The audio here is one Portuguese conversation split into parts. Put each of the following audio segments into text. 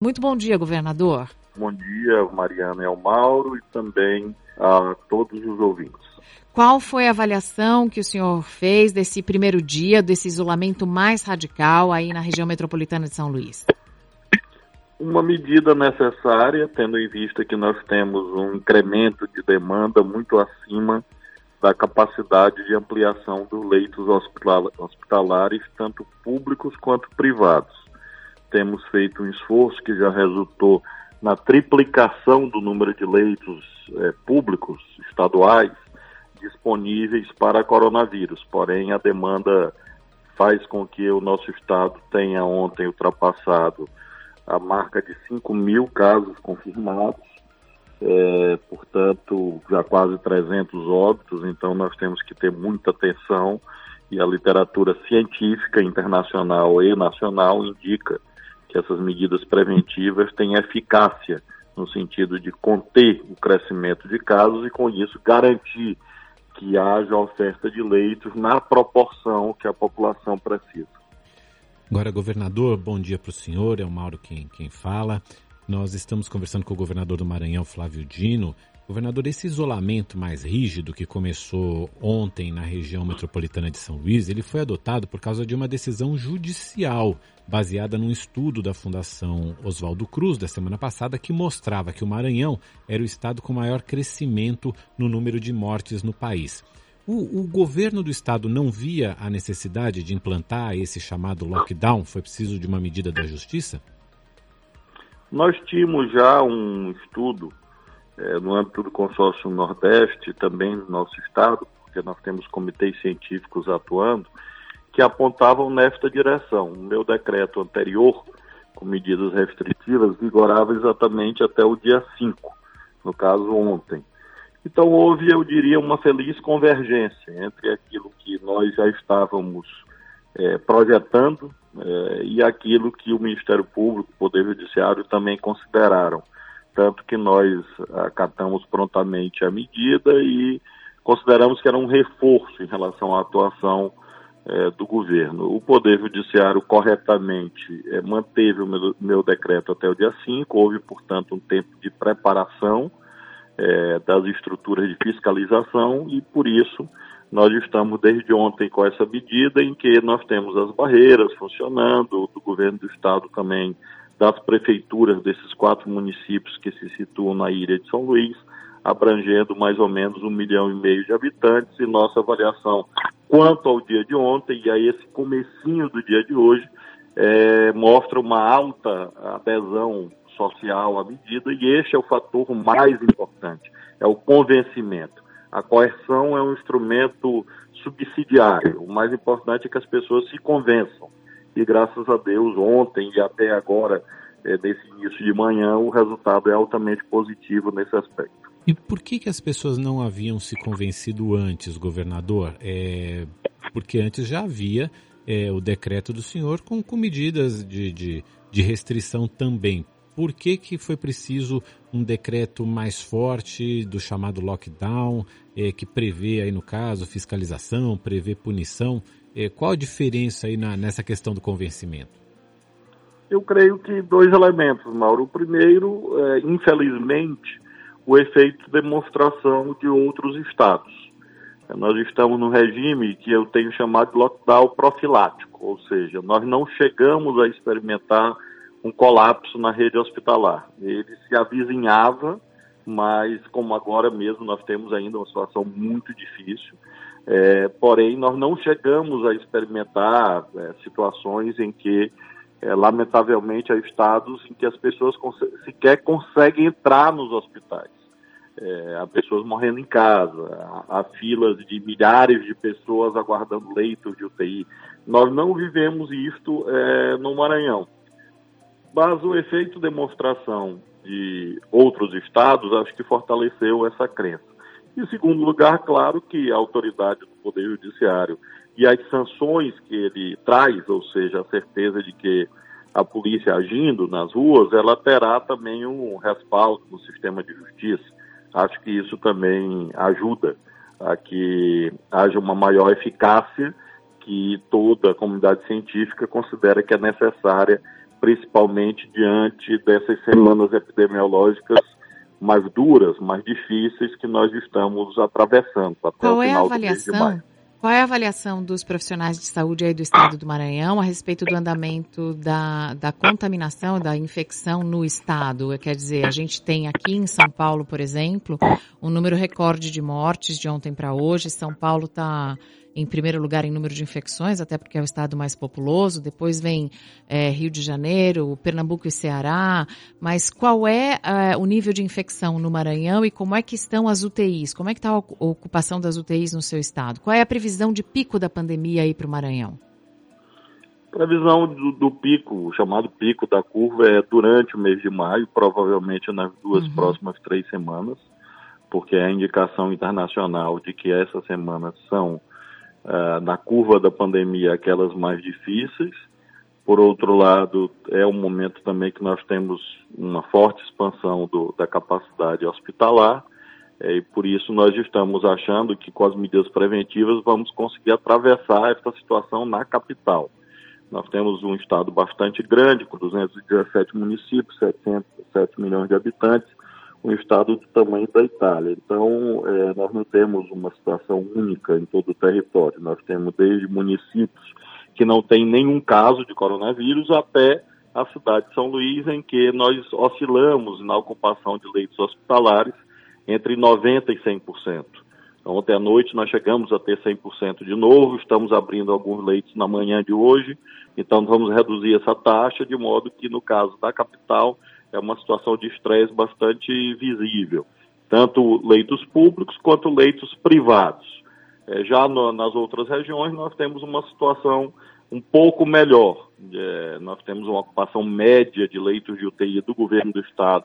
Muito bom dia, governador. Bom dia, Mariana e ao Mauro e também a todos os ouvintes. Qual foi a avaliação que o senhor fez desse primeiro dia, desse isolamento mais radical aí na região metropolitana de São Luís? Uma medida necessária, tendo em vista que nós temos um incremento de demanda muito acima da capacidade de ampliação dos leitos hospitalares, tanto públicos quanto privados. Temos feito um esforço que já resultou na triplicação do número de leitos é, públicos estaduais disponíveis para coronavírus. Porém, a demanda faz com que o nosso estado tenha ontem ultrapassado a marca de 5 mil casos confirmados, é, portanto, já quase 300 óbitos. Então, nós temos que ter muita atenção e a literatura científica internacional e nacional indica que essas medidas preventivas têm eficácia no sentido de conter o crescimento de casos e, com isso, garantir que haja oferta de leitos na proporção que a população precisa. Agora, governador, bom dia para o senhor, é o Mauro quem, quem fala. Nós estamos conversando com o governador do Maranhão, Flávio Dino. Governador, esse isolamento mais rígido que começou ontem na região metropolitana de São Luís, ele foi adotado por causa de uma decisão judicial baseada num estudo da Fundação Oswaldo Cruz da semana passada que mostrava que o Maranhão era o estado com maior crescimento no número de mortes no país. O, o, governo do estado não via a necessidade de implantar esse chamado lockdown? Foi preciso de uma medida da justiça? Nós tínhamos já um estudo é, no âmbito do consórcio Nordeste, também no nosso estado, porque nós temos comitês científicos atuando, que apontavam nesta direção. O meu decreto anterior, com medidas restritivas, vigorava exatamente até o dia 5, no caso ontem. Então houve, eu diria, uma feliz convergência entre aquilo que nós já estávamos é, projetando é, e aquilo que o Ministério Público, o Poder Judiciário também consideraram. Tanto que nós acatamos prontamente a medida e consideramos que era um reforço em relação à atuação é, do governo. O Poder Judiciário corretamente é, manteve o meu, meu, decreto até o dia 5, houve, portanto, um tempo de preparação é, das estruturas de fiscalização e, por isso, nós estamos desde ontem com essa medida em que nós temos as barreiras funcionando, do governo do estado também, das prefeituras desses quatro municípios que se situam na ilha de São Luís, abrangendo mais ou menos um milhão e meio de habitantes, e nossa avaliação quanto ao dia de ontem, e aí esse comecinho do dia de hoje, é, mostra uma alta adesão social à medida, e este é o fator mais importante, é o convencimento. A coerção é um instrumento subsidiário, o mais importante é que as pessoas se convençam, e graças a Deus, ontem e até agora, é, desse início de manhã, o resultado é altamente positivo nesse aspecto. E por que, que as pessoas não haviam se convencido antes, governador? É, porque antes já havia é, o decreto do senhor com, com medidas de, de, de, restrição também. Por que, que foi preciso um decreto mais forte do chamado lockdown, é, que prevê aí no caso fiscalização, prevê punição? É, qual a diferença aí na, nessa questão do convencimento? Eu creio que dois elementos, Mauro. O primeiro, é, infelizmente, o efeito demonstração de outros estados. Nós estamos no regime que eu tenho chamado de lockdown profilático, ou seja, nós não chegamos a experimentar um colapso na rede hospitalar. Ele se avizinhava, mas como agora mesmo nós temos ainda uma situação muito difícil, é, porém nós não chegamos a experimentar é, situações em que, é, lamentavelmente, há estados em que as pessoas sequer conseguem entrar nos hospitais. É, há pessoas morrendo em casa, há, há, filas de milhares de pessoas aguardando leitos de UTI. Nós não vivemos isto é, no Maranhão. Mas o efeito demonstração de outros estados acho que fortaleceu essa crença. Em segundo lugar, claro que a autoridade do Poder Judiciário e as sanções que ele traz, ou seja, a certeza de que a polícia agindo nas ruas, ela terá também um respaldo no sistema de justiça. Acho que isso também ajuda a que haja uma maior eficácia que toda a comunidade científica considera que é necessária, principalmente diante dessas semanas epidemiológicas mais duras, mais difíceis que nós estamos atravessando até Qual o é final a avaliação? Qual é a avaliação dos profissionais de saúde aí do estado do Maranhão a respeito do andamento da, da contaminação, da infecção no estado? Quer dizer, a gente tem aqui em São Paulo, por exemplo, um número recorde de mortes de ontem para hoje. São Paulo está em primeiro lugar em número de infecções, até porque é o estado mais populoso. Depois vem é, Rio de Janeiro, Pernambuco e Ceará. Mas qual é é, o nível de infecção no Maranhão e como é que estão as UTIs? Como é que está a ocupação das UTIs no seu estado? Qual é a previsão de pico da pandemia aí para o Maranhão? Previsão do, do, pico, o chamado pico da curva, é durante o mês de maio, provavelmente nas duas uhum. próximas três semanas, porque é a indicação internacional de que essas semanas são uh, na curva da pandemia aquelas mais difíceis. Por outro lado, é um momento também que nós temos uma forte expansão do, da capacidade hospitalar, é, e por isso nós estamos achando que com as medidas preventivas vamos conseguir atravessar essa situação na capital. Nós temos um estado bastante grande, com 217 municípios, 707 milhões de habitantes, um estado do tamanho da Itália. Então, é, nós não temos uma situação única em todo o território. Nós temos desde municípios que não têm nenhum caso de coronavírus até a cidade de São Luís, em que nós oscilamos na ocupação de leitos hospitalares entre 90% e 100%. Ontem à noite nós chegamos a ter 100% de novo, estamos abrindo alguns leitos na manhã de hoje, então vamos reduzir essa taxa de modo que no caso da capital é uma situação de estresse bastante visível, tanto leitos públicos quanto leitos privados. É, já no, nas outras regiões nós temos uma situação um pouco melhor. É, nós temos uma ocupação média de leitos de UTI do governo do estado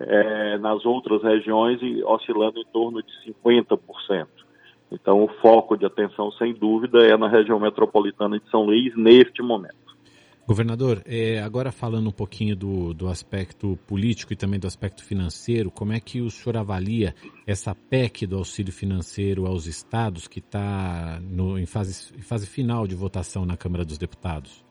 é, nas outras regiões oscilando em torno de 50%. Então, o foco de atenção, sem dúvida, é na região metropolitana de São Luís neste momento. Governador, é, agora falando um pouquinho do, do aspecto político e também do aspecto financeiro, como é que o senhor avalia essa PEC do auxílio financeiro aos estados que está em fase, fase final de votação na Câmara dos Deputados?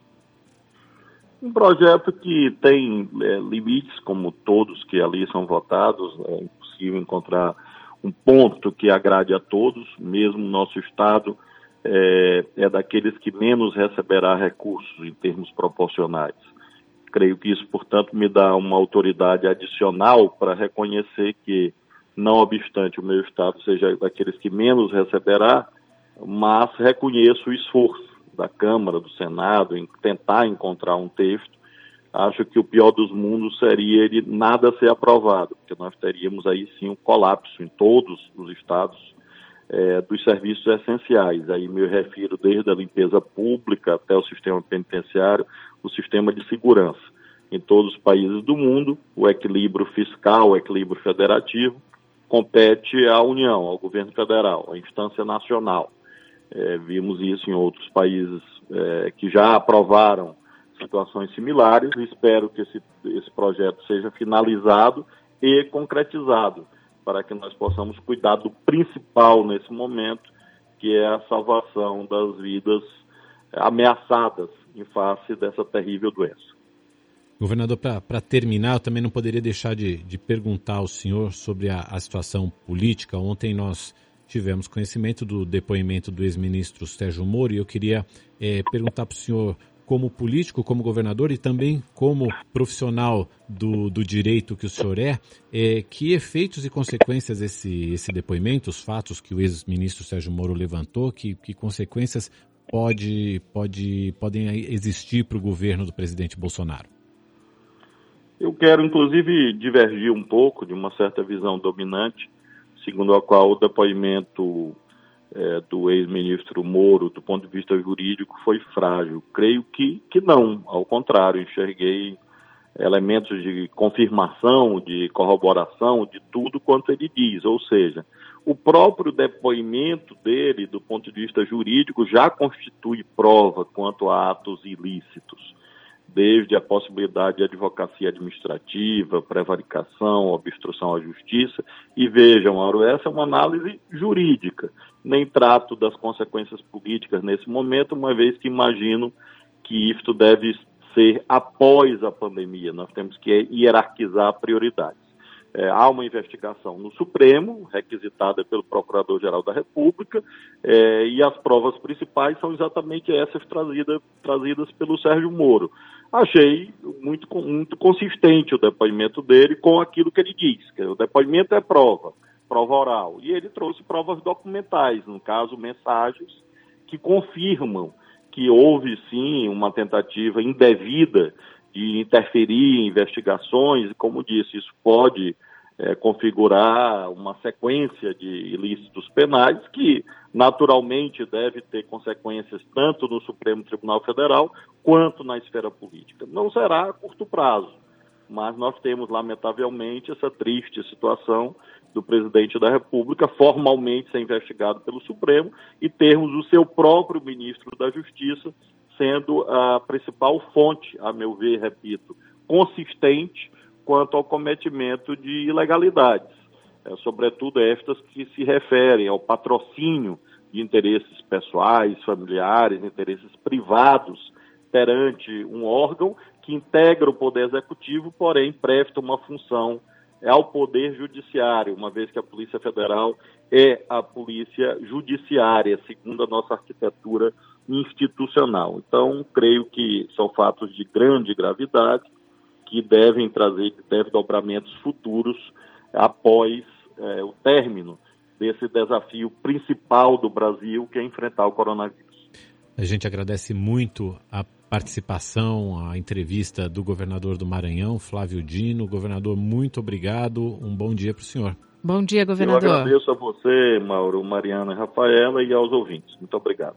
Um projeto que tem é, limites, como todos que ali são votados, é impossível encontrar um ponto que agrade a todos, mesmo nosso Estado é, é daqueles que menos receberá recursos em termos proporcionais. Creio que isso, portanto, me dá uma autoridade adicional para reconhecer que, não obstante o meu Estado seja daqueles que menos receberá, mas reconheço o esforço da Câmara, do Senado, em tentar encontrar um texto. Acho que o pior dos mundos seria ele nada ser aprovado, porque nós teríamos aí sim um colapso em todos os estados é, dos serviços essenciais. Aí me refiro desde a limpeza pública até o sistema penitenciário, o sistema de segurança. Em todos os países do mundo, o equilíbrio fiscal, o equilíbrio federativo, compete à União, ao governo federal, à instância nacional. É, vimos isso em outros países é, que já aprovaram situações similares. Espero que esse, esse projeto seja finalizado e concretizado para que nós possamos cuidar do principal nesse momento, que é a salvação das vidas ameaçadas em face dessa terrível doença. Governador, para terminar, eu também não poderia deixar de, de perguntar ao senhor sobre a, a, situação política. Ontem nós tivemos conhecimento do depoimento do ex-ministro Sérgio Moro e eu queria é, perguntar para o senhor como político, como governador e também como profissional do, do direito que o senhor é, é, que efeitos e consequências esse, esse depoimento, os fatos que o ex-ministro Sérgio Moro levantou, que, que consequências pode, pode, podem existir para o governo do presidente Bolsonaro? Eu quero, inclusive, divergir um pouco de uma certa visão dominante, segundo a qual o depoimento é, do ex-ministro Moro, do ponto de vista jurídico, foi frágil. Creio que, que não, ao contrário, enxerguei elementos de confirmação, de corroboração de tudo quanto ele diz, ou seja, o próprio depoimento dele, do ponto de vista jurídico, já constitui prova quanto a atos ilícitos desde a possibilidade de advocacia administrativa, prevaricação, obstrução à justiça. E vejam, Mauro, essa é uma análise jurídica. Nem trato das consequências políticas nesse momento, uma vez que imagino que isto deve ser após a pandemia. Nós temos que hierarquizar prioridades. É, há uma investigação no Supremo, requisitada pelo Procurador-Geral da República, é, e as provas principais são exatamente essas trazidas, trazidas pelo Sérgio Moro achei muito, muito consistente o depoimento dele com aquilo que ele diz, que o depoimento é prova, prova oral. E ele trouxe provas documentais, no caso, mensagens que confirmam que houve sim uma tentativa indevida de interferir em investigações, e como disse, isso pode é, configurar uma sequência de ilícitos penais que, naturalmente, deve ter consequências tanto no Supremo Tribunal Federal quanto na esfera política. Não será a curto prazo, mas nós temos, lamentavelmente, essa triste situação do presidente da República formalmente ser investigado pelo Supremo e termos o seu próprio ministro da Justiça sendo a principal fonte, a meu ver, repito, consistente quanto ao cometimento de ilegalidades, é, sobretudo estas que se referem ao patrocínio de interesses pessoais, familiares, interesses privados perante um órgão que integra o Poder Executivo, porém presta uma função ao Poder Judiciário, uma vez que a Polícia Federal é a Polícia Judiciária, segundo a nossa arquitetura institucional. Então, creio que são fatos de grande gravidade que devem trazer desdobramentos futuros após é, o término desse desafio principal do Brasil, que é enfrentar o coronavírus. A gente agradece muito a participação, a entrevista do governador do Maranhão, Flávio Dino. Governador, muito obrigado. Um bom dia para o senhor. Bom dia, governador. Eu agradeço a você, Mauro, Mariana e Rafaela, e aos ouvintes. Muito obrigado.